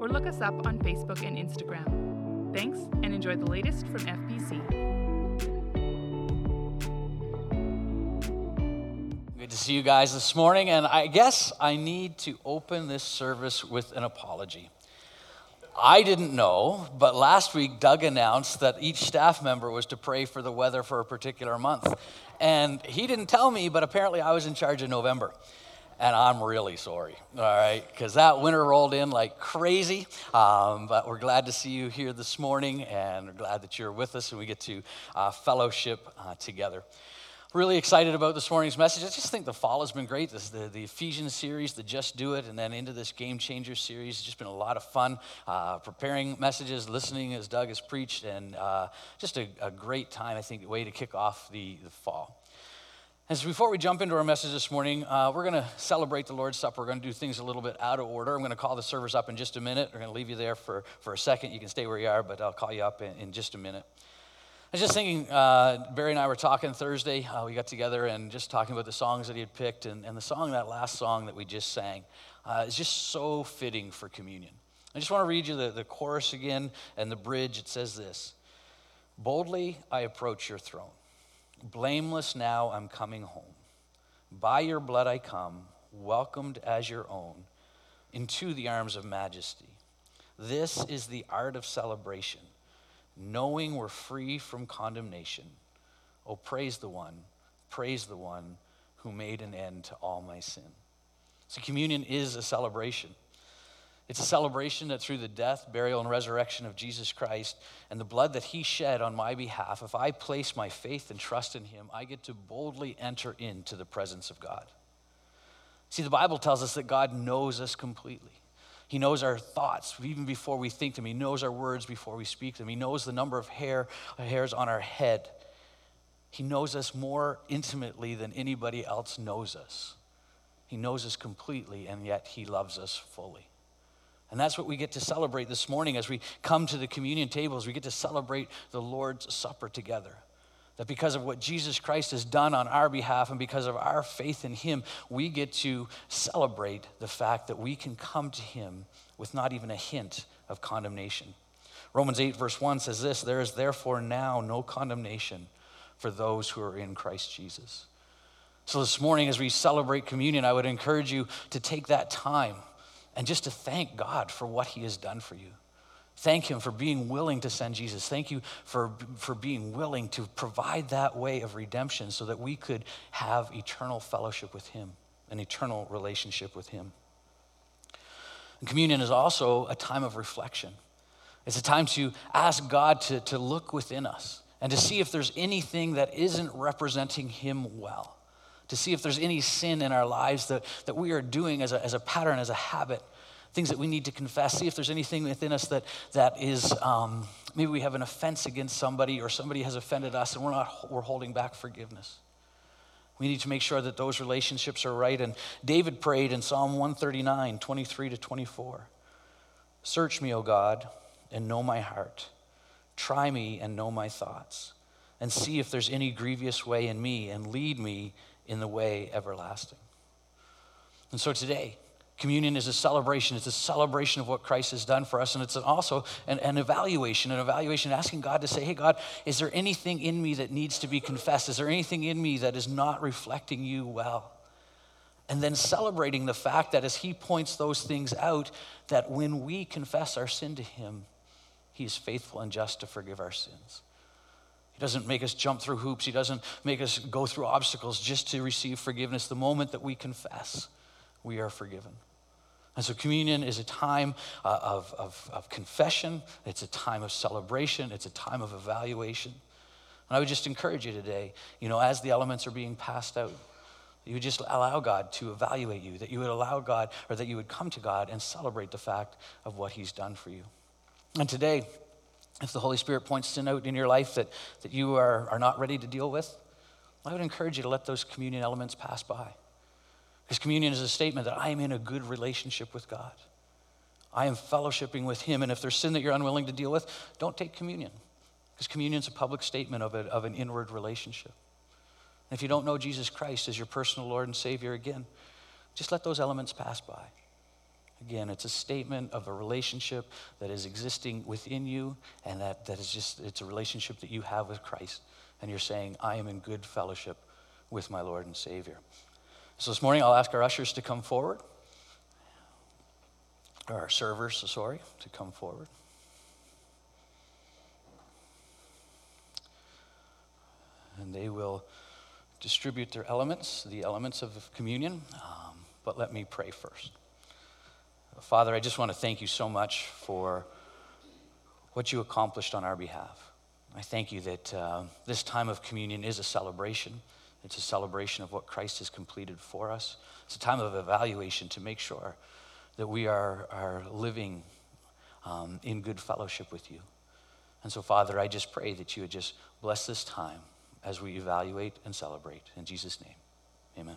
or look us up on Facebook and Instagram. Thanks and enjoy the latest from FBC. Good to see you guys this morning, and I guess I need to open this service with an apology. I didn't know, but last week Doug announced that each staff member was to pray for the weather for a particular month. And he didn't tell me, but apparently I was in charge of November. And I'm really sorry, all right, because that winter rolled in like crazy. Um, but we're glad to see you here this morning, and we're glad that you're with us and we get to uh, fellowship uh, together really excited about this morning's message. I just think the fall has been great. This, the, the Ephesians series, the Just Do It, and then into this Game Changer series. It's just been a lot of fun uh, preparing messages, listening as Doug has preached, and uh, just a, a, great time, I think, way to kick off the, the fall. And so before we jump into our message this morning, uh, we're going to celebrate the Lord's Supper. We're going to do things a little bit out of order. I'm going to call the servers up in just a minute. We're going to leave you there for, for a second. You can stay where you are, but I'll call you up in, in just a minute. I was just thinking, uh, Barry and I were talking Thursday. Uh, we got together and just talking about the songs that he had picked. And, and the song, that last song that we just sang, uh, is just so fitting for communion. I just want to read you the, the chorus again and the bridge. It says this Boldly I approach your throne. Blameless now I'm coming home. By your blood I come, welcomed as your own, into the arms of majesty. This is the art of celebration knowing we're free from condemnation. Oh, praise the one, praise the one who made an end to all my sin. So, communion is a celebration. It's a celebration that through the death, burial, and resurrection of Jesus Christ and the blood that he shed on my behalf, if I place my faith and trust in him, I get to boldly enter into the presence of God. See, the Bible tells us that God knows us completely. He knows our thoughts even before we think them. He knows our words before we speak them. He knows the number of hair, hairs on our head. He knows us more intimately than anybody else knows us. He knows us completely, and yet He loves us fully. And that's what we get to celebrate this morning as we come to the communion tables. We get to celebrate the Lord's Supper together. That because of what Jesus Christ has done on our behalf and because of our faith in Him, we get to celebrate the fact that we can come to Him with not even a hint of condemnation. Romans 8, verse 1 says this There is therefore now no condemnation for those who are in Christ Jesus. So this morning, as we celebrate communion, I would encourage you to take that time and just to thank God for what He has done for you. Thank Him for being willing to send Jesus. Thank you for, for being willing to provide that way of redemption so that we could have eternal fellowship with Him, an eternal relationship with Him. And communion is also a time of reflection. It's a time to ask God to, to look within us and to see if there's anything that isn't representing Him well, to see if there's any sin in our lives that, that we are doing as a, as a pattern, as a habit things that we need to confess. See if there's anything within us that, that is, um, maybe we have an offense against somebody or somebody has offended us and we're not, we're holding back forgiveness. We need to make sure that those relationships are right. And David prayed in Psalm 139, 23 to 24. Search me, O God, and know my heart. Try me and know my thoughts. And see if there's any grievous way in me, and lead me in the way everlasting. And so today, Communion is a celebration. It's a celebration of what Christ has done for us. And it's also an, an, evaluation, an evaluation asking God to say, hey, God, is there anything in me that needs to be confessed? Is there anything in me that is not reflecting you well? And then celebrating the fact that as He points those things out, that when we confess our sin to Him, He is faithful and just to forgive our sins. He doesn't make us jump through hoops, He doesn't make us go through obstacles just to receive forgiveness. The moment that we confess, we are forgiven. And so, communion is a time uh, of, of, of confession, it's a time of celebration, it's a time of evaluation. And I would just encourage you today, you know, as the elements are being passed out, you would just allow God to evaluate you, that you would allow God, or that you would come to God and celebrate the fact of what He's done for you. And today, if the Holy Spirit points to note in your life that, that you are, are not ready to deal with, I would encourage you to let those communion elements pass by. Because communion is a statement that I am in a good relationship with God. I am fellowshipping with Him. And if there's sin that you're unwilling to deal with, don't take communion. Because communion is a public statement of, a, of an inward relationship. And if you don't know Jesus Christ as your personal Lord and Savior again, just let those elements pass by. Again, it's a statement of a relationship that is existing within you, and that, that is just, it's a relationship that you have with Christ. And you're saying, I am in good fellowship with my Lord and Savior. So this morning, I'll ask our ushers to come forward, or our servers, sorry, to come forward. And they will distribute their elements, the elements of communion. Um, but let me pray first. Father, I just want to thank you so much for what you accomplished on our behalf. I thank you that uh, this time of communion is a celebration. It's a celebration of what Christ has completed for us. It's a time of evaluation to make sure that we are, are living um, in good fellowship with you. And so, Father, I just pray that you would just bless this time as we evaluate and celebrate. In Jesus' name, amen.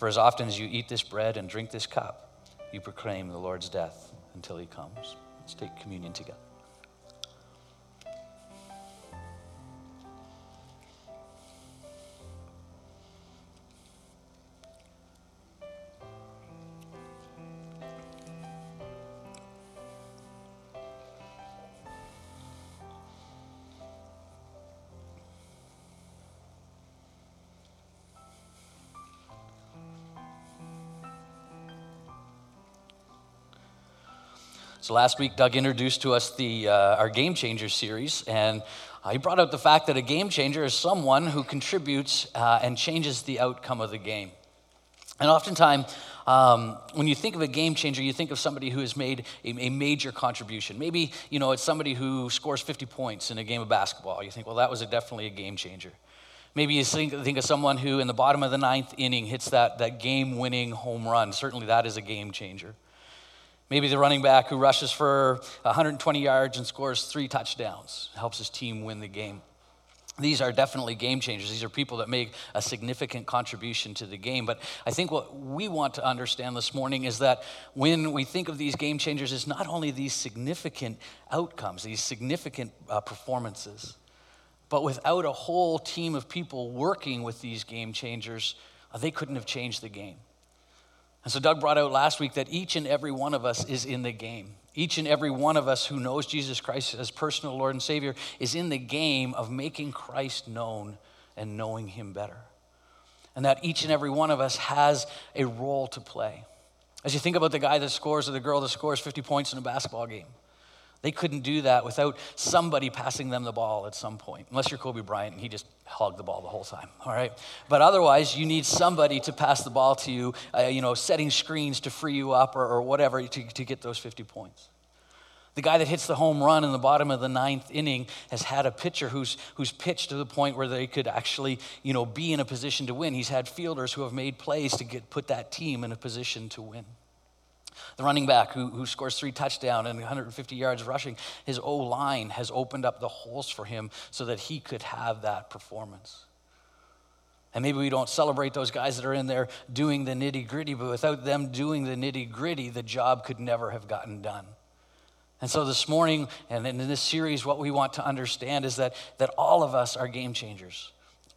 For as often as you eat this bread and drink this cup, you proclaim the Lord's death until he comes. Let's take communion together. So last week, Doug introduced to us the, uh, our Game Changer series, and uh, he brought out the fact that a game changer is someone who contributes uh, and changes the outcome of the game. And oftentimes, um, when you think of a game changer, you think of somebody who has made a, a, major contribution. Maybe, you know, it's somebody who scores 50 points in a game of basketball. You think, well, that was a, definitely a game changer. Maybe you think, think of someone who, in the bottom of the ninth inning, hits that, that game winning home run. Certainly, that is a game changer. Maybe the running back who rushes for 120 yards and scores three touchdowns, helps his team win the game. These are definitely game changers. These are people that make a significant contribution to the game. But I think what we want to understand this morning is that when we think of these game changers, it's not only these significant outcomes, these significant uh, performances, but without a whole team of people working with these game changers, uh, they couldn't have changed the game. And so Doug brought out last week that each and every one of us is in the game. Each and every one of us who knows Jesus Christ as personal Lord and Savior is in the game of making Christ known and knowing Him better. And that each and every one of us has a role to play. As you think about the guy that scores or the girl that scores 50 points in a basketball game, they couldn't do that without somebody passing them the ball at some point, unless you're Kobe Bryant and he just hogged the ball the whole time, all right? But otherwise, you need somebody to pass the ball to you, uh, you know, setting screens to free you up or, or whatever to, to get those 50 points. The guy that hits the home run in the bottom of the ninth inning has had a pitcher who's, who's pitched to the point where they could actually, you know, be in a position to win. He's had fielders who have made plays to get, put that team in a position to win. The running back who, who scores three touchdowns and 150 yards rushing, his O line has opened up the holes for him so that he could have that performance. And maybe we don't celebrate those guys that are in there doing the nitty gritty, but without them doing the nitty gritty, the job could never have gotten done. And so this morning and in this series, what we want to understand is that, that all of us are game changers.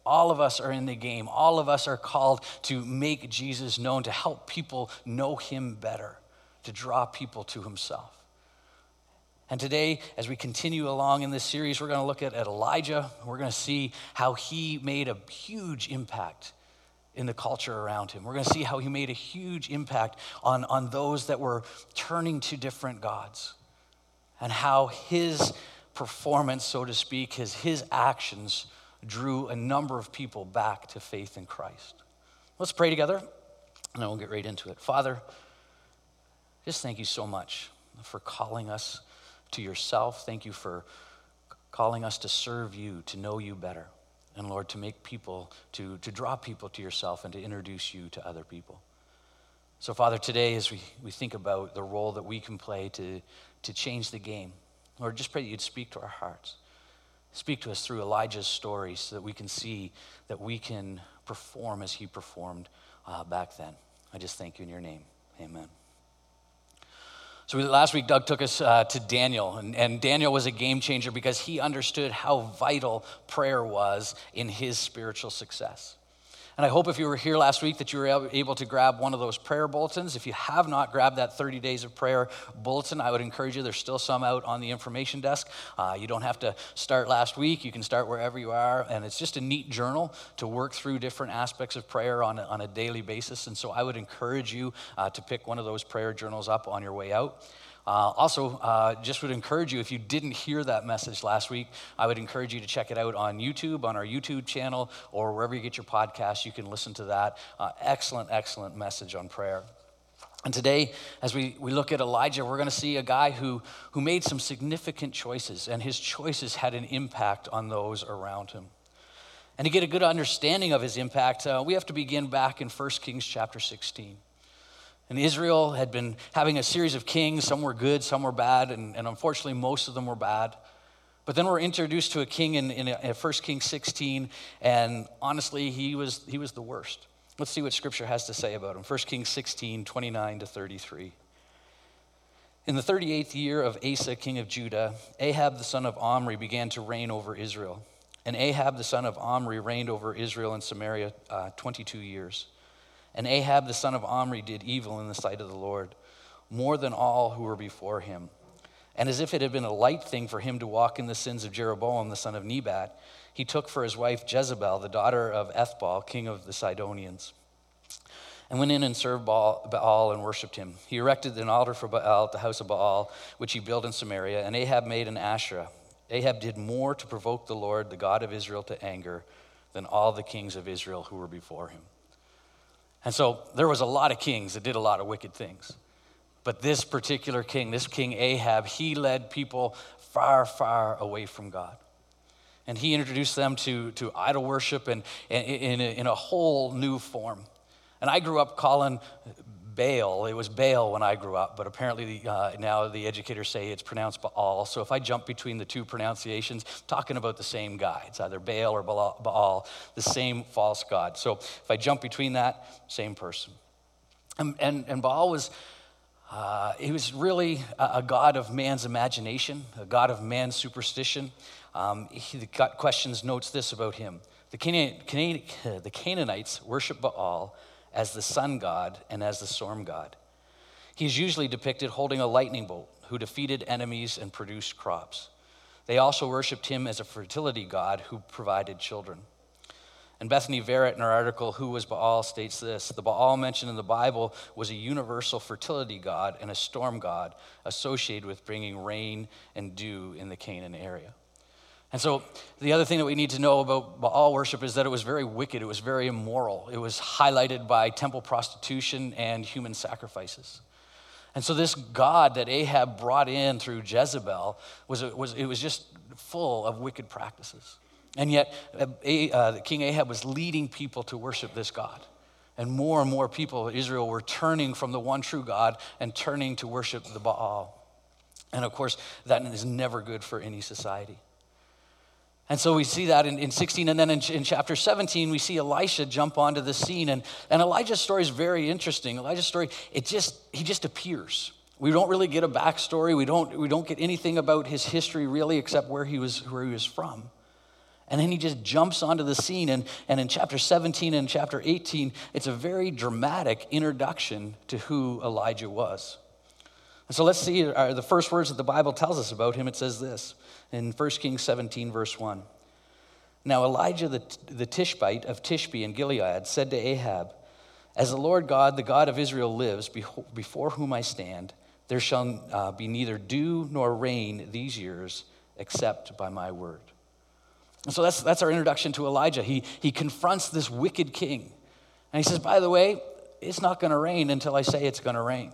All of us are in the game. All of us are called to make Jesus known, to help people know him better to draw people to himself. And today, as we continue along in this series, we're going to look at, at Elijah. We're going to see how he made a huge impact in the culture around him. We're going to see how he made a huge impact on, on those that were turning to different gods and how his performance, so to speak, his, his actions drew a number of people back to faith in Christ. Let's pray together and then we'll get right into it. Father, just thank you so much for calling us to yourself. Thank you for calling us to serve you, to know you better. And Lord, to make people, to, to draw people to yourself and to introduce you to other people. So, Father, today as we, we think about the role that we can play to, to change the game, Lord, just pray that you'd speak to our hearts. Speak to us through Elijah's story so that we can see that we can perform as he performed uh, back then. I just thank you in your name. Amen. So last week, Doug took us uh, to Daniel, and, and Daniel was a game changer because he understood how vital prayer was in his spiritual success. And I hope if you were here last week that you were able to grab one of those prayer bulletins. If you have not grabbed that 30 days of prayer bulletin, I would encourage you. There's still some out on the information desk. Uh, you don't have to start last week. You can start wherever you are. And it's just a neat journal to work through different aspects of prayer on a, on a daily basis. And so I would encourage you uh, to pick one of those prayer journals up on your way out. Uh, also, uh, just would encourage you, if you didn't hear that message last week, I would encourage you to check it out on YouTube, on our YouTube channel, or wherever you get your podcast. You can listen to that. Uh, excellent, excellent message on prayer. And today, as we, we look at Elijah, we're going to see a guy who, who made some significant choices, and his choices had an impact on those around him. And to get a good understanding of his impact, uh, we have to begin back in 1 Kings chapter 16. And Israel had been having a series of kings. Some were good, some were bad, and, and unfortunately, most of them were bad. But then we're introduced to a king in, in, in 1 Kings 16, and honestly, he was, he was the worst. Let's see what scripture has to say about him. 1 Kings 16, 29 to 33. In the 38th year of Asa, king of Judah, Ahab the son of Omri began to reign over Israel. And Ahab the son of Omri reigned over Israel and Samaria uh, 22 years. And Ahab the son of Omri did evil in the sight of the Lord, more than all who were before him. And as if it had been a light thing for him to walk in the sins of Jeroboam the son of Nebat, he took for his wife Jezebel, the daughter of Ethbaal, king of the Sidonians, and went in and served Baal and worshipped him. He erected an altar for Baal at the house of Baal, which he built in Samaria, and Ahab made an Asherah. Ahab did more to provoke the Lord, the God of Israel, to anger than all the kings of Israel who were before him. And so there was a lot of kings that did a lot of wicked things. But this particular king, this king Ahab, he led people far, far away from God. And he introduced them to, to idol worship and, and in, a, in a whole new form. And I grew up calling Baal. It was Baal when I grew up, but apparently uh, now the educators say it's pronounced Baal. So if I jump between the two pronunciations, talking about the same guy, it's either Baal or Baal, the same false god. So if I jump between that, same person. And, and, and Baal was, uh, he was really a, a, god of man's imagination, a god of man's superstition. Um, he, Got Questions notes this about him. The, Canaan, Canaan, the Canaanites worship Baal as the sun god and as the storm god. He's usually depicted holding a lightning bolt who defeated enemies and produced crops. They also worshiped him as a fertility god who provided children. And Bethany Verrett, in her article, Who Was Baal, states this The Baal mentioned in the Bible was a universal fertility god and a storm god associated with bringing rain and dew in the Canaan area. And so, the other thing that we need to know about Baal worship is that it was very wicked, it was very immoral. It was highlighted by temple prostitution and human sacrifices. And so, this God that Ahab brought in through Jezebel was, was, it was just full of wicked practices. And yet, uh, King Ahab was leading people to worship this God. And more and more people of Israel were turning from the one true God and turning to worship the Baal. And of course, that is never good for any society. And so we see that in, in 16. And then in, in, chapter 17, we see Elisha jump onto the scene. And, and Elijah's story is very interesting. Elijah's story, it just, he just appears. We don't really get a backstory. We don't, we don't get anything about his history really except where he was, where he was from. And then he just jumps onto the scene. And, and in chapter 17 and chapter 18, it's a very dramatic introduction to who Elijah was. So let's see uh, the first words that the Bible tells us about him. It says this in 1 Kings 17, verse 1. Now Elijah the, the Tishbite of Tishbe in Gilead said to Ahab, As the Lord God, the God of Israel, lives, before whom I stand, there shall uh, be neither dew nor rain these years except by my word. And so that's, that's our introduction to Elijah. He, he confronts this wicked king. And he says, By the way, it's not going to rain until I say it's going to rain.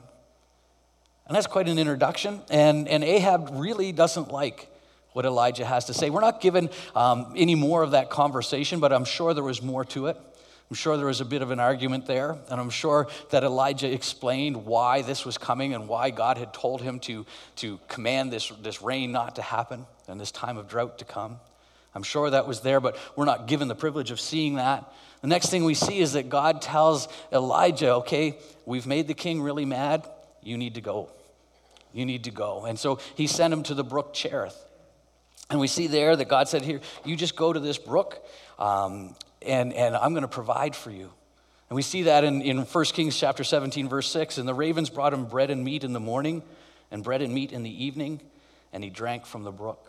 And that's quite an introduction. And, and Ahab really doesn't like what Elijah has to say. We're not given um, any more of that conversation, but I'm sure there was more to it. I'm sure there was a bit of an argument there, and I'm sure that Elijah explained why this was coming and why God had told him to, to command this, this rain not to happen and this time of drought to come. I'm sure that was there, but we're not given the privilege of seeing that. The next thing we see is that God tells Elijah, okay, we've made the king really mad. You need to go. You need to go. And so he sent him to the brook Cherith. And we see there that God said, Here, you just go to this brook, um, and, and I'm going to provide for you. And we see that in, in 1 Kings chapter 17, verse 6. And the ravens brought him bread and meat in the morning, and bread and meat in the evening, and he drank from the brook.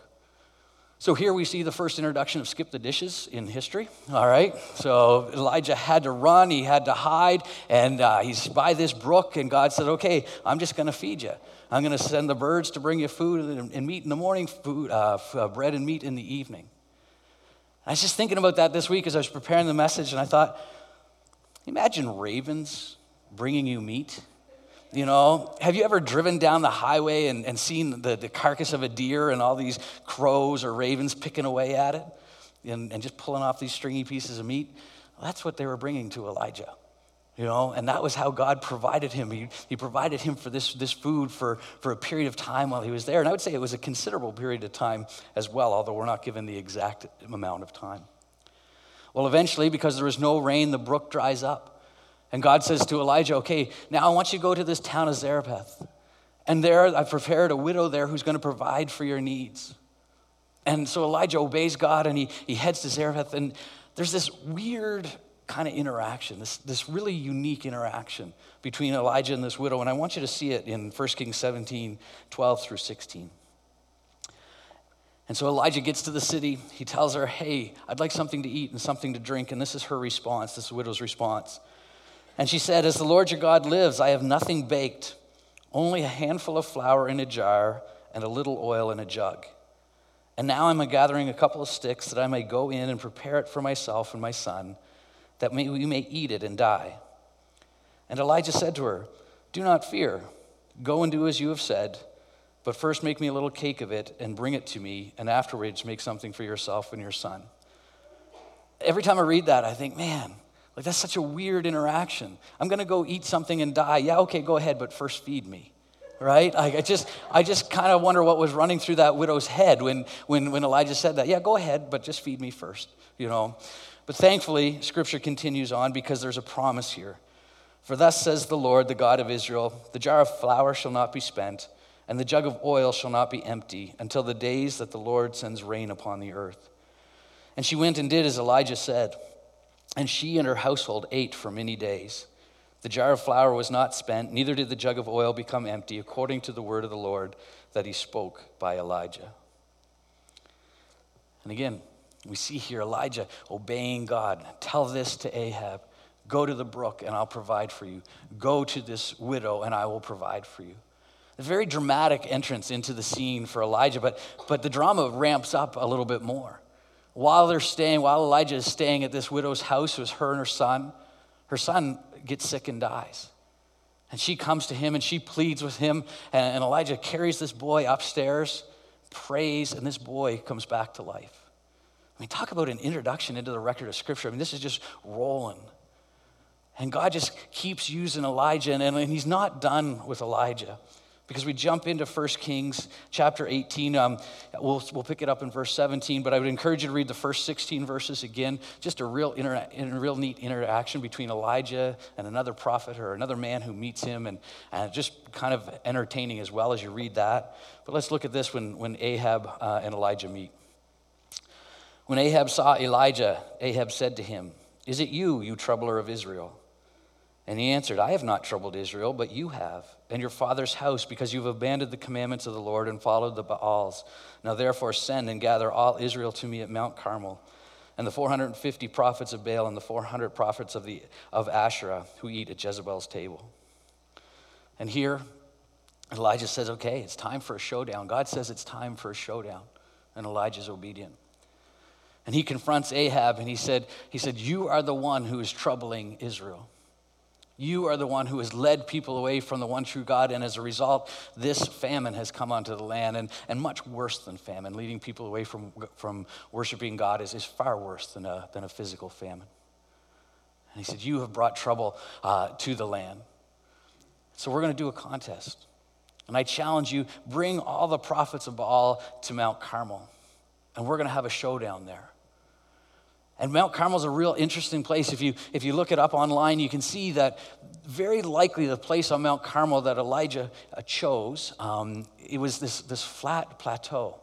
So here we see the first introduction of skip the dishes in history. All right. So Elijah had to run, he had to hide, and uh, he's by this brook, and God said, Okay, I'm just going to feed you. I'm going to send the birds to bring you food and meat in the morning, food, uh, uh, bread and meat in the evening. I was just thinking about that this week as I was preparing the message, and I thought, imagine ravens bringing you meat. You know, have you ever driven down the highway and, and seen the, the carcass of a deer and all these crows or ravens picking away at it and, and just pulling off these stringy pieces of meat? Well, that's what they were bringing to Elijah you know and that was how god provided him. He, he provided him for this, this food for, for a period of time while he was there. And i would say it was a considerable period of time as well although we're not given the exact amount of time. Well eventually because there is no rain the brook dries up. And god says to elijah okay now i want you to go to this town of zarephath. And there i've prepared a widow there who's going to provide for your needs. And so elijah obeys god and he, he heads to zarephath. And there's this weird kind of interaction, this, this really unique interaction between Elijah and this widow. And I want you to see it in 1 Kings 17 12 through 16. And so Elijah gets to the city. He tells her, Hey, I'd like something to eat and something to drink. And this is her response, this widow's response. And she said, As the Lord your God lives, I have nothing baked, only a handful of flour in a jar and a little oil in a jug. And now I'm gathering a couple of sticks that I may go in and prepare it for myself and my son that we may eat it and die. And Elijah said to her, Do not fear. Go and do as you have said, but first make me a little cake of it and bring it to me, and afterwards make something for yourself and your son. Every time I read that, I think, man, like that's such a weird interaction. I'm gonna go eat something and die. Yeah, okay, go ahead, but first feed me. Right? Like I just I just kind of wonder what was running through that widow's head when when when Elijah said that. Yeah, go ahead, but just feed me first, you know. But thankfully, scripture continues on because there's a promise here. For thus says the Lord, the God of Israel the jar of flour shall not be spent, and the jug of oil shall not be empty until the days that the Lord sends rain upon the earth. And she went and did as Elijah said, and she and her household ate for many days. The jar of flour was not spent, neither did the jug of oil become empty, according to the word of the Lord that he spoke by Elijah. And again, we see here Elijah obeying God. Tell this to Ahab go to the brook and I'll provide for you. Go to this widow and I will provide for you. A very dramatic entrance into the scene for Elijah, but, but the drama ramps up a little bit more. While they're staying, while Elijah is staying at this widow's house, it was her and her son, her son gets sick and dies. And she comes to him and she pleads with him, and, and Elijah carries this boy upstairs, prays, and this boy comes back to life. I mean, talk about an introduction into the record of Scripture. I mean, this is just rolling. And God just keeps using Elijah, and, and he's not done with Elijah. Because we jump into 1 Kings chapter 18. Um, we'll, we'll pick it up in verse 17, but I would encourage you to read the first 16 verses again. Just a real, inter- a real neat interaction between Elijah and another prophet or another man who meets him, and, and just kind of entertaining as well as you read that. But let's look at this when, when Ahab uh, and Elijah meet. When Ahab saw Elijah, Ahab said to him, Is it you, you troubler of Israel? And he answered, I have not troubled Israel, but you have, and your father's house, because you've abandoned the commandments of the Lord and followed the Baals. Now therefore send and gather all Israel to me at Mount Carmel. and the 450 prophets of Baal and the 400 prophets of, the, of Asherah who eat at Jezebel's table. And here, Elijah says, okay, it's time for a showdown. God says it's time for a showdown. And Elijah's obedient. And he confronts Ahab and he said, he said, You are the one who is troubling Israel. You are the one who has led people away from the one true God. And as a result, this famine has come onto the land. And, and much worse than famine, leading people away from, from worshiping God is, is far worse than a, than a physical famine. And he said, You have brought trouble uh, to the land. So we're going to do a contest. And I challenge you bring all the prophets of Baal to Mount Carmel. And we're going to have a showdown there. And Mount Carmel is a real interesting place. If you, if you look it up online, you can see that very likely the place on Mount Carmel that Elijah uh, chose, um, it was this, this flat plateau.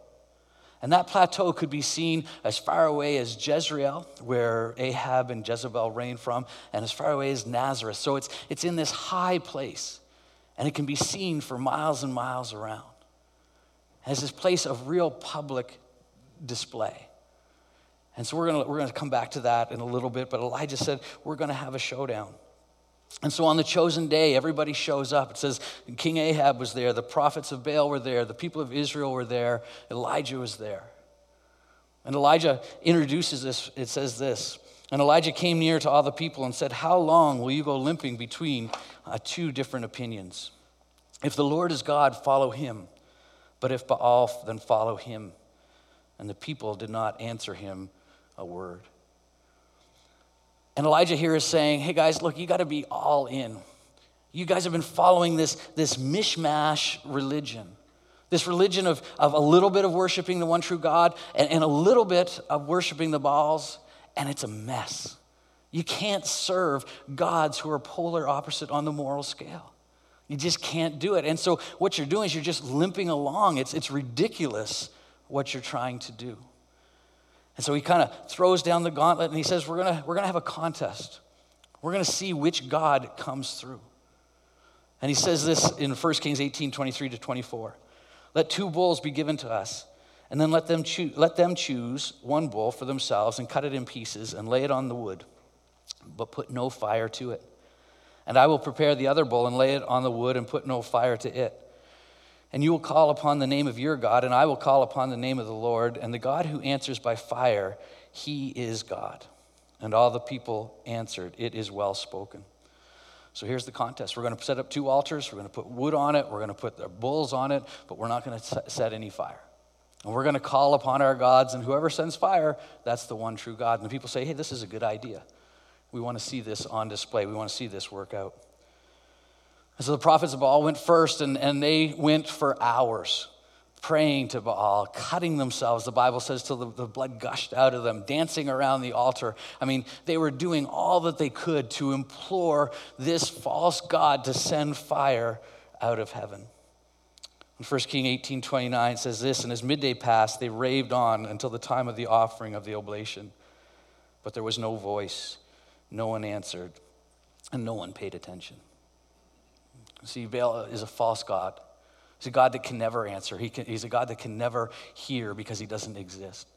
And that plateau could be seen as far away as Jezreel, where Ahab and Jezebel reigned from, and as far away as Nazareth. So it's, it's in this high place, and it can be seen for miles and miles around. As this place of real public display. And so we're going we're going to come back to that in a little bit, but Elijah said, We're going to have a showdown. And so on the chosen day, everybody shows up. It says King Ahab was there, the prophets of Baal were there, the people of Israel were there, Elijah was there. And Elijah introduces this, it says this. And Elijah came near to all the people and said, How long will you go limping between uh, two different opinions? If the Lord is God, follow him. But if Baal, then follow him. And the people did not answer him a word. And Elijah here is saying, hey guys, look, you got to be all in. You guys have been following this, this mishmash religion. This religion of, of a little bit of worshiping the one true God and, and a little bit of worshiping the Baals, and it's a mess. You can't serve gods who are polar opposite on the moral scale. You just can't do it. And so what you're doing is you're just limping along. It's, it's ridiculous what you're trying to do. And so he kind of throws down the gauntlet and he says, We're going we're going to have a contest. We're going to see which God comes through. And he says this in 1 Kings 18 23 to 24. Let two bulls be given to us, and then let them, choo- let them choose one bull for themselves and cut it in pieces and lay it on the wood, but put no fire to it. And I will prepare the other bull and lay it on the wood and put no fire to it. And you will call upon the name of your God, and I will call upon the name of the Lord. And the God who answers by fire, he is God. And all the people answered, It is well spoken. So here's the contest. We're going to set up two altars. We're going to put wood on it. We're going to put the bulls on it, but we're not going to set any fire. And we're going to call upon our gods, and whoever sends fire, that's the one true God. And the people say, Hey, this is a good idea. We want to see this on display. We want to see this work out. And so the prophets of Baal went first, and, and they went for hours praying to Baal, cutting themselves, the Bible says, till the, the, blood gushed out of them, dancing around the altar. I mean, they were doing all that they could to implore this false God to send fire out of heaven. In 1 King 18 29 says this, and as midday passed, they raved on until the time of the offering of the oblation. But there was no voice, no one answered, and no one paid attention. See, Baal is a false God. He's a God that can never answer. He can, he's a God that can never hear because he doesn't exist.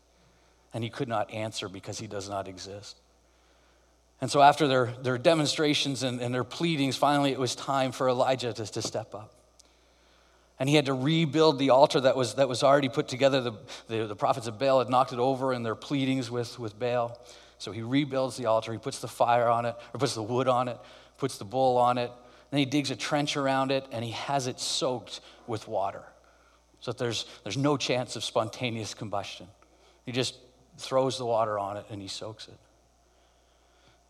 And he could not answer because he does not exist. And so, after their, their demonstrations and, and their pleadings, finally it was time for Elijah to, to step up. And he had to rebuild the altar that was, that was already put together. The, the, the prophets of Baal had knocked it over in their pleadings with, with Baal. So he rebuilds the altar. He puts the fire on it, or puts the wood on it, puts the bull on it, then he digs a trench around it and he has it soaked with water so that there's, there's no chance of spontaneous combustion. He just throws the water on it and he soaks it.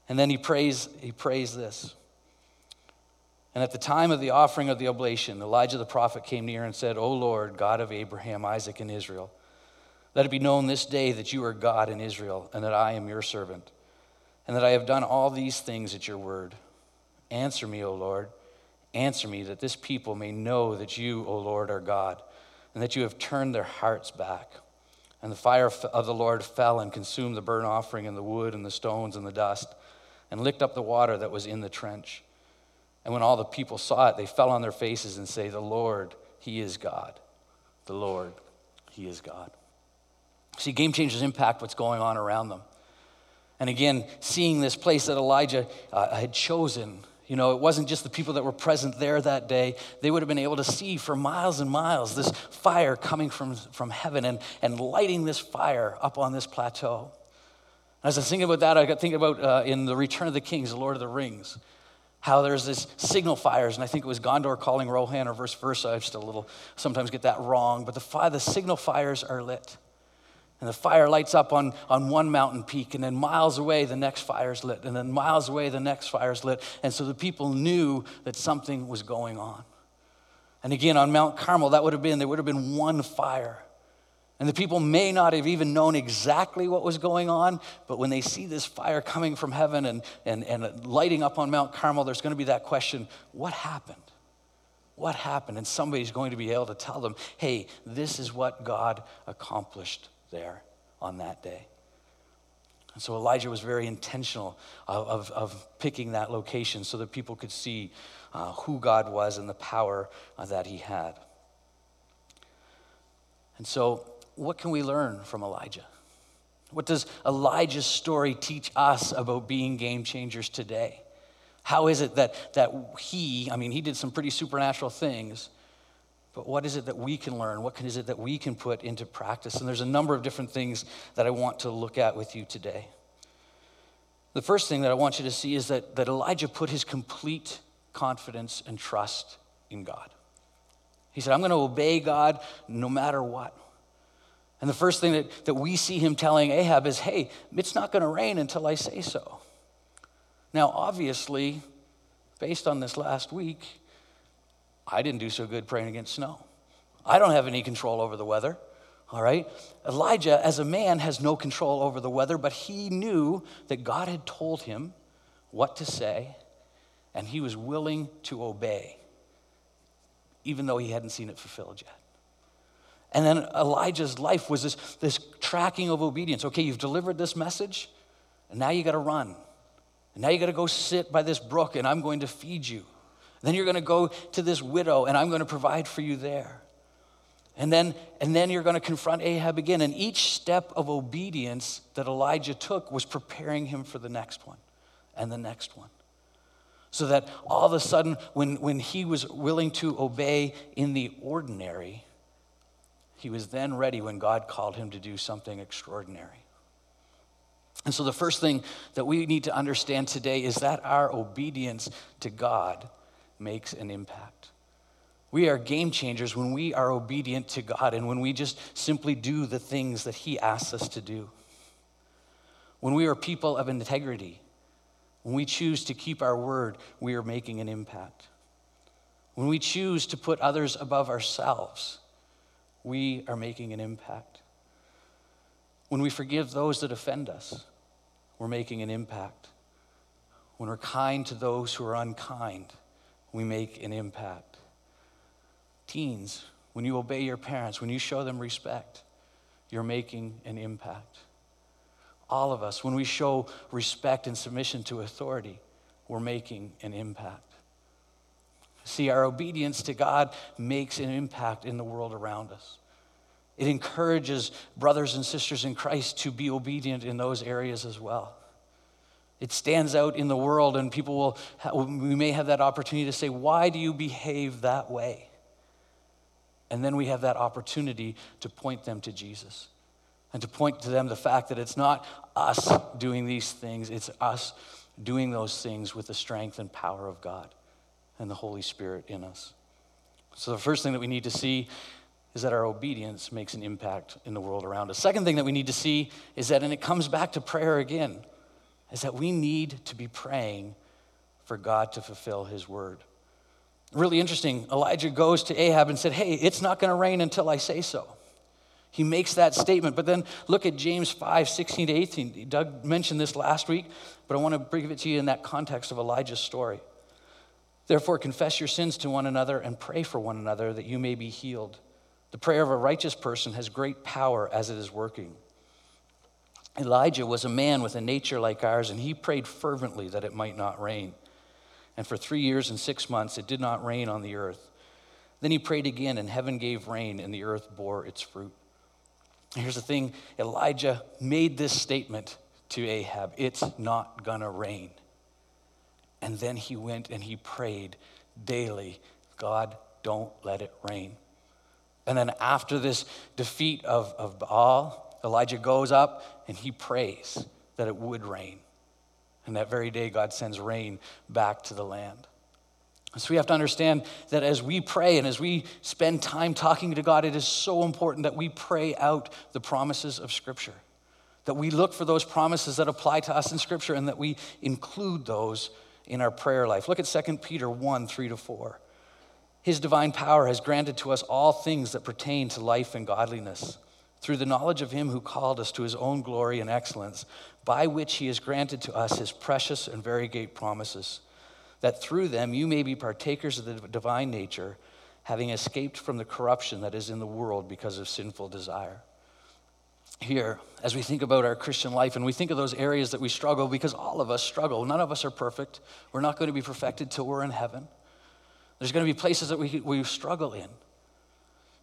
And then he prays, he prays this. And at the time of the offering of the oblation, Elijah the prophet came near and said, O Lord, God of Abraham, Isaac, and Israel, let it be known this day that you are God in Israel, and that I am your servant, and that I have done all these things at your word. Answer me, O Lord. Answer me, that this people may know that you, O Lord, are God, and that you have turned their hearts back. And the fire of the Lord fell and consumed the burnt offering and the wood and the stones and the dust, and licked up the water that was in the trench. And when all the people saw it, they fell on their faces and say, The Lord, He is God. The Lord, He is God. See, game changers impact what's going on around them. And again, seeing this place that Elijah uh, had chosen, you know, it wasn't just the people that were present there that day. They would have been able to see for miles and miles this fire coming from, from heaven and, and lighting this fire up on this plateau. As I was thinking about that, I got thinking about uh, in The Return of the Kings, The Lord of the Rings, how there's this signal fires, and I think it was Gondor calling Rohan or vice versa. I still a little sometimes get that wrong, but the, fire, the signal fires are lit. And the fire lights up on, on one mountain peak, and then miles away, the next fire's lit, and then miles away, the next fire's lit. And so the people knew that something was going on. And again, on Mount Carmel, that would have been, there would have been one fire. And the people may not have even known exactly what was going on, but when they see this fire coming from heaven and, and, and lighting up on Mount Carmel, there's going to be that question what happened? What happened? And somebody's going to be able to tell them, hey, this is what God accomplished there on that day. And so Elijah was very intentional of, of, of picking that location so that people could see uh, who God was and the power uh, that he had. And so, what can we learn from Elijah? What does Elijah's story teach us about being game changers today? How is it that, that he, I mean, he did some pretty supernatural things, but what is it that we can learn? What is it that we can put into practice? And there's a number of different things that I want to look at with you today. The first thing that I want you to see is that, that Elijah put his complete confidence and trust in God. He said, I'm going to obey God no matter what. And the first thing that, that we see him telling Ahab is, hey, it's not going to rain until I say so. Now, obviously, based on this last week, I didn't do so good praying against snow. I don't have any control over the weather. All right? Elijah, as a man, has no control over the weather, but he knew that God had told him what to say, and he was willing to obey, even though he hadn't seen it fulfilled yet. And then Elijah's life was this, this tracking of obedience. Okay, you've delivered this message, and now you got to run. And now you got to go sit by this brook, and I'm going to feed you. Then you're going to go to this widow, and I'm going to provide for you there. And then, and then you're going to confront Ahab again. And each step of obedience that Elijah took was preparing him for the next one and the next one. So that all of a sudden, when, when he was willing to obey in the ordinary, he was then ready when God called him to do something extraordinary. And so, the first thing that we need to understand today is that our obedience to God makes an impact. We are game changers when we are obedient to God and when we just simply do the things that He asks us to do. When we are people of integrity, when we choose to keep our word, we are making an impact. When we choose to put others above ourselves, we are making an impact. When we forgive those that offend us, we're making an impact. When we're kind to those who are unkind, we make an impact. Teens, when you obey your parents, when you show them respect, you're making an impact. All of us, when we show respect and submission to authority, we're making an impact. See, our obedience to God makes an impact in the world around us. It encourages brothers and sisters in Christ to be obedient in those areas as well. It stands out in the world, and people will, we may have that opportunity to say, Why do you behave that way? And then we have that opportunity to point them to Jesus and to point to them the fact that it's not us doing these things, it's us doing those things with the strength and power of God and the Holy Spirit in us. So, the first thing that we need to see is that our obedience makes an impact in the world around us. Second thing that we need to see is that, and it comes back to prayer again, is that we need to be praying for God to fulfill his word. Really interesting. Elijah goes to Ahab and said, Hey, it's not going to rain until I say so. He makes that statement. But then look at James 5 16 to 18. Doug mentioned this last week, but I want to bring it to you in that context of Elijah's story. Therefore, confess your sins to one another and pray for one another that you may be healed. The prayer of a righteous person has great power as it is working. Elijah was a man with a nature like ours, and he prayed fervently that it might not rain. And for three years and six months, it did not rain on the earth. Then he prayed again, and heaven gave rain, and the earth bore its fruit. here's the thing Elijah made this statement to Ahab, It's not gonna rain. And then he went and he prayed daily God, don't let it rain. And then after this defeat of, of Baal, Elijah goes up and he prays that it would rain. And that very day, God sends rain back to the land. So we have to understand that as we pray and as we spend time talking to God, it is so important that we pray out the promises of Scripture. That we look for those promises that apply to us in Scripture and that we include those in our prayer life. Look at 2 Peter 1 3 to 4. His divine power has granted to us all things that pertain to life and godliness through the knowledge of him who called us to his own glory and excellence, by which he has granted to us his precious and great promises, that through them you may be partakers of the divine nature, having escaped from the corruption that is in the world because of sinful desire. Here, as we think about our Christian life and we think of those areas that we struggle, because all of us struggle, none of us are perfect. We're not going to be perfected till we're in heaven. There's going to be places that we, we struggle in.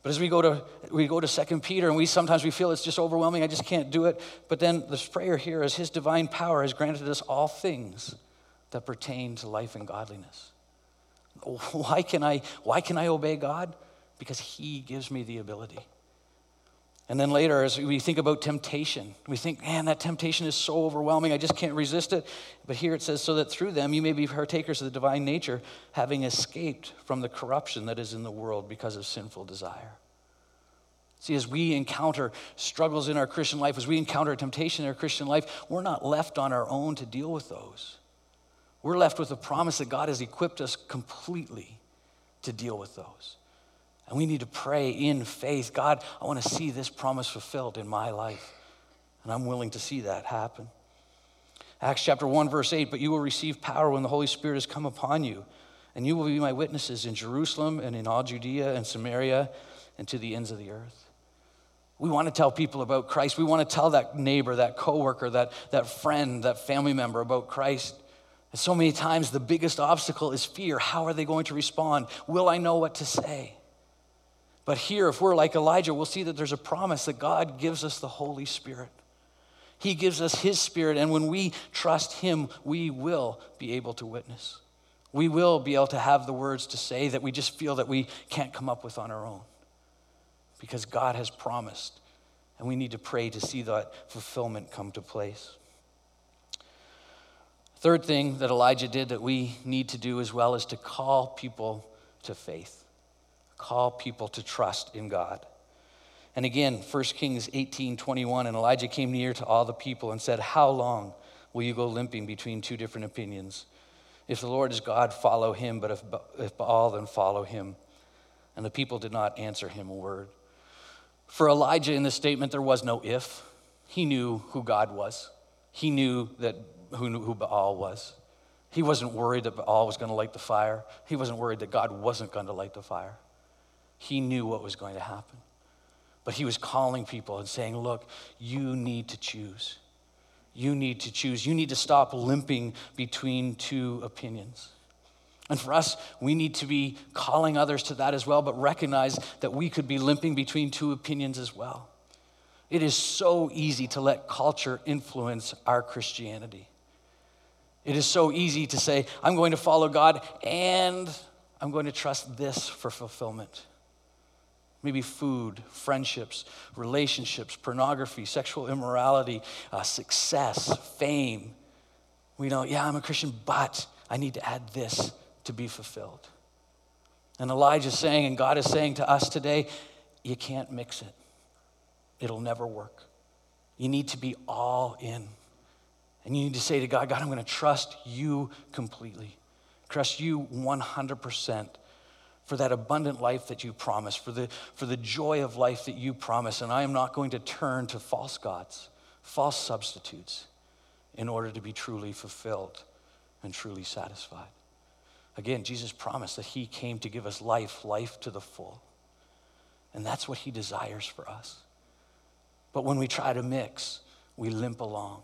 But as we go to we go to Second Peter, and we sometimes we feel it's just overwhelming. I just can't do it. But then this prayer here is His divine power has granted us all things that pertain to life and godliness. Why can I why can I obey God? Because He gives me the ability. And then later, as we think about temptation, we think, man, that temptation is so overwhelming, I just can't resist it. But here it says, so that through them you may be partakers of the divine nature, having escaped from the corruption that is in the world because of sinful desire. See, as we encounter struggles in our Christian life, as we encounter temptation in our Christian life, we're not left on our own to deal with those. We're left with the promise that God has equipped us completely to deal with those. And we need to pray in faith God, I want to see this promise fulfilled in my life. And I'm willing to see that happen. Acts chapter 1, verse 8 But you will receive power when the Holy Spirit has come upon you, and you will be my witnesses in Jerusalem and in all Judea and Samaria and to the ends of the earth. We want to tell people about Christ. We want to tell that neighbor, that coworker, that, that friend, that family member about Christ. And so many times the biggest obstacle is fear. How are they going to respond? Will I know what to say? But here, if we're like Elijah, we'll see that there's a promise that God gives us the Holy Spirit. He gives us His Spirit, and when we trust Him, we will be able to witness. We will be able to have the words to say that we just feel that we can't come up with on our own. Because God has promised, and we need to pray to see that fulfillment come to place. Third thing that Elijah did that we need to do as well is to call people to faith call people to trust in God. And again, 1 Kings 18 21, and Elijah came near to all the people and said, How long will you go limping between two different opinions? If the Lord is God, follow him, but if, if Baal, then follow him. And the people did not answer him a word. For Elijah in this statement, there was no if. He knew who God was, he knew that who, knew who Baal was. He wasn't worried that Baal was going to light the fire, he wasn't worried that God wasn't going to light the fire. He knew what was going to happen. But he was calling people and saying, Look, you need to choose. You need to choose. You need to stop limping between two opinions. And for us, we need to be calling others to that as well, but recognize that we could be limping between two opinions as well. It is so easy to let culture influence our Christianity. It is so easy to say, I'm going to follow God and I'm going to trust this for fulfillment. Maybe food, friendships, relationships, pornography, sexual immorality, uh, success, fame. We know, yeah, I'm a Christian, but I need to add this to be fulfilled. And Elijah's saying, and God is saying to us today, you can't mix it. It'll never work. You need to be all in. And you need to say to God, God, I'm going to trust you completely, trust you 100% for that abundant life that you promise, for the, for the joy of life that you promise. And I am not going to turn to false gods, false substitutes, in order to be truly fulfilled and truly satisfied. Again, Jesus promised that He came to give us life, life to the full. And that's what He desires for us. But when we try to mix, we limp along.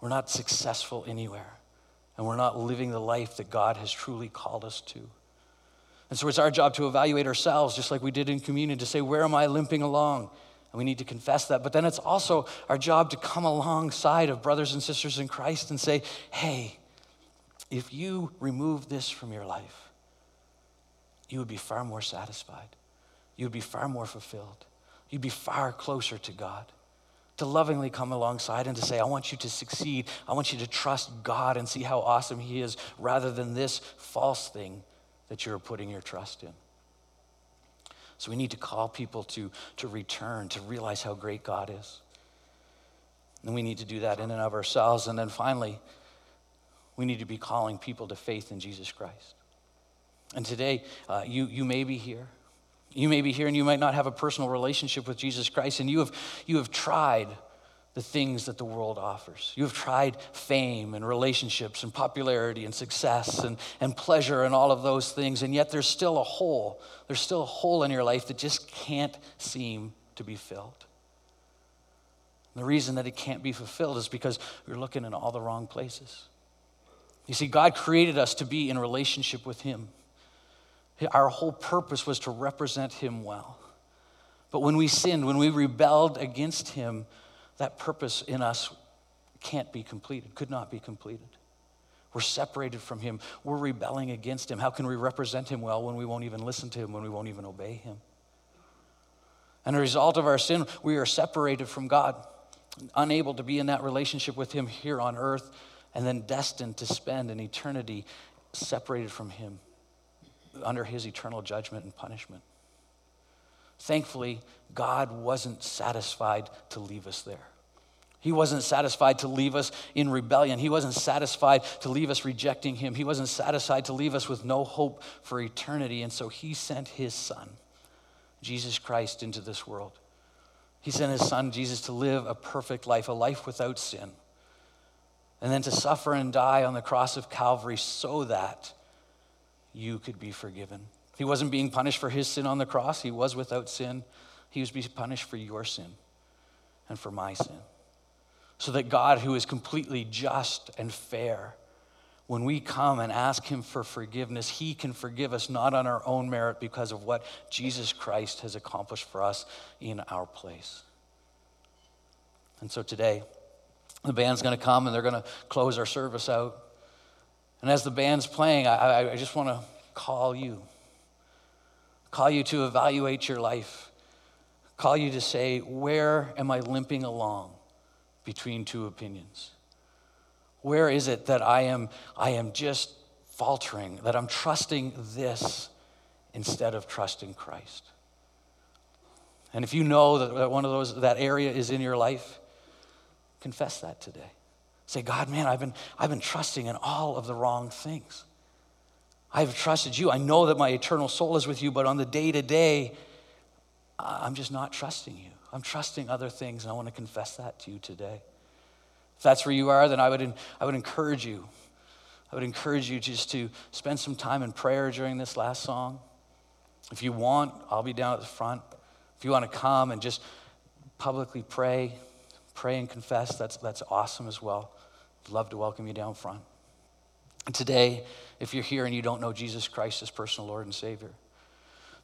We're not successful anywhere, and we're not living the life that God has truly called us to. And so it's our job to evaluate ourselves, just like we did in communion, to say, where am I limping along? And we need to confess that. But then it's also our job to come alongside of brothers and sisters in Christ and say, hey, if you remove this from your life, you would be far more satisfied. You would be far more fulfilled. You'd be far closer to God. To lovingly come alongside and to say, I want you to succeed. I want you to trust God and see how awesome He is rather than this false thing that you're putting your trust in. So we need to call people to, to return, to realize how great God is. And we need to do that in and of ourselves. And then finally, we need to be calling people to faith in Jesus Christ. And today, uh, you, you may be here. You may be here and you might not have a personal relationship with Jesus Christ, and you have, you have tried the things that the world offers. You have tried fame and relationships and popularity and success and, and pleasure and all of those things, and yet there's still a hole. There's still a hole in your life that just can't seem to be filled. And the reason that it can't be fulfilled is because you're looking in all the wrong places. You see, God created us to be in relationship with Him. Our whole purpose was to represent Him well. But when we sinned, when we rebelled against Him, that purpose in us can't be completed, could not be completed. We're separated from Him. We're rebelling against Him. How can we represent Him well when we won't even listen to Him, when we won't even obey Him? And a result of our sin, we are separated from God, unable to be in that relationship with Him here on earth, and then destined to spend an eternity separated from Him under His eternal judgment and punishment. Thankfully, God wasn't satisfied to leave us there. He wasn't satisfied to leave us in rebellion. He wasn't satisfied to leave us rejecting Him. He wasn't satisfied to leave us with no hope for eternity. And so He sent His Son, Jesus Christ, into this world. He sent His Son, Jesus, to live a perfect life, a life without sin, and then to suffer and die on the cross of Calvary so that you could be forgiven. He wasn't being punished for his sin on the cross, he was without sin. He was being punished for your sin and for my sin. So that God, who is completely just and fair, when we come and ask Him for forgiveness, He can forgive us not on our own merit because of what Jesus Christ has accomplished for us in our place. And so today, the band's going to come and they're going to close our service out. And as the band's playing, I, I just want to call you call you to evaluate your life, call you to say, Where am I limping along between two opinions? Where is it that I am, I am just faltering, that I'm trusting this instead of trusting Christ? And if you know that one of those, that area is in your life, confess that today. Say, God, man, I've been, I've been trusting in all of the wrong things. I've trusted you. I know that my eternal soul is with you, but on the day to day, I'm just not trusting you. I'm trusting other things, and I want to confess that to you today. If that's where you are, then I would, I would encourage you. I would encourage you just to spend some time in prayer during this last song. If you want, I'll be down at the front. If you want to come and just publicly pray, pray and confess, that's, that's awesome as well. I'd love to welcome you down front. Today, if you're here and you don't know Jesus Christ as personal Lord and Savior,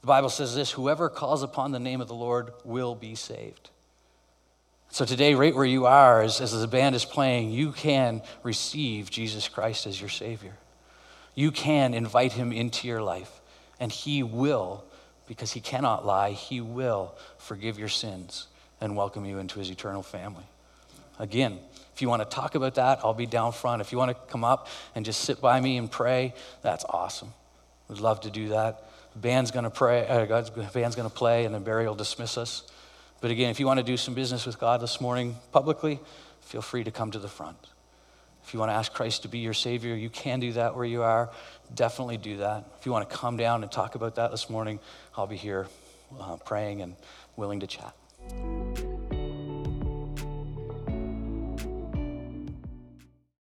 the Bible says this whoever calls upon the name of the Lord will be saved. So today, right where you are, as, as the band is playing, you can receive Jesus Christ as your Savior. You can invite him into your life, and he will, because he cannot lie, he will forgive your sins and welcome you into his eternal family. Again, if you want to talk about that, I'll be down front. If you want to come up and just sit by me and pray, that's awesome. We'd love to do that. The band's going to pray. Uh, God's band's going to play, and then Barry will dismiss us. But again, if you want to do some business with God this morning publicly, feel free to come to the front. If you want to ask Christ to be your Savior, you can do that where you are. Definitely do that. If you want to come down and talk about that this morning, I'll be here uh, praying and willing to chat.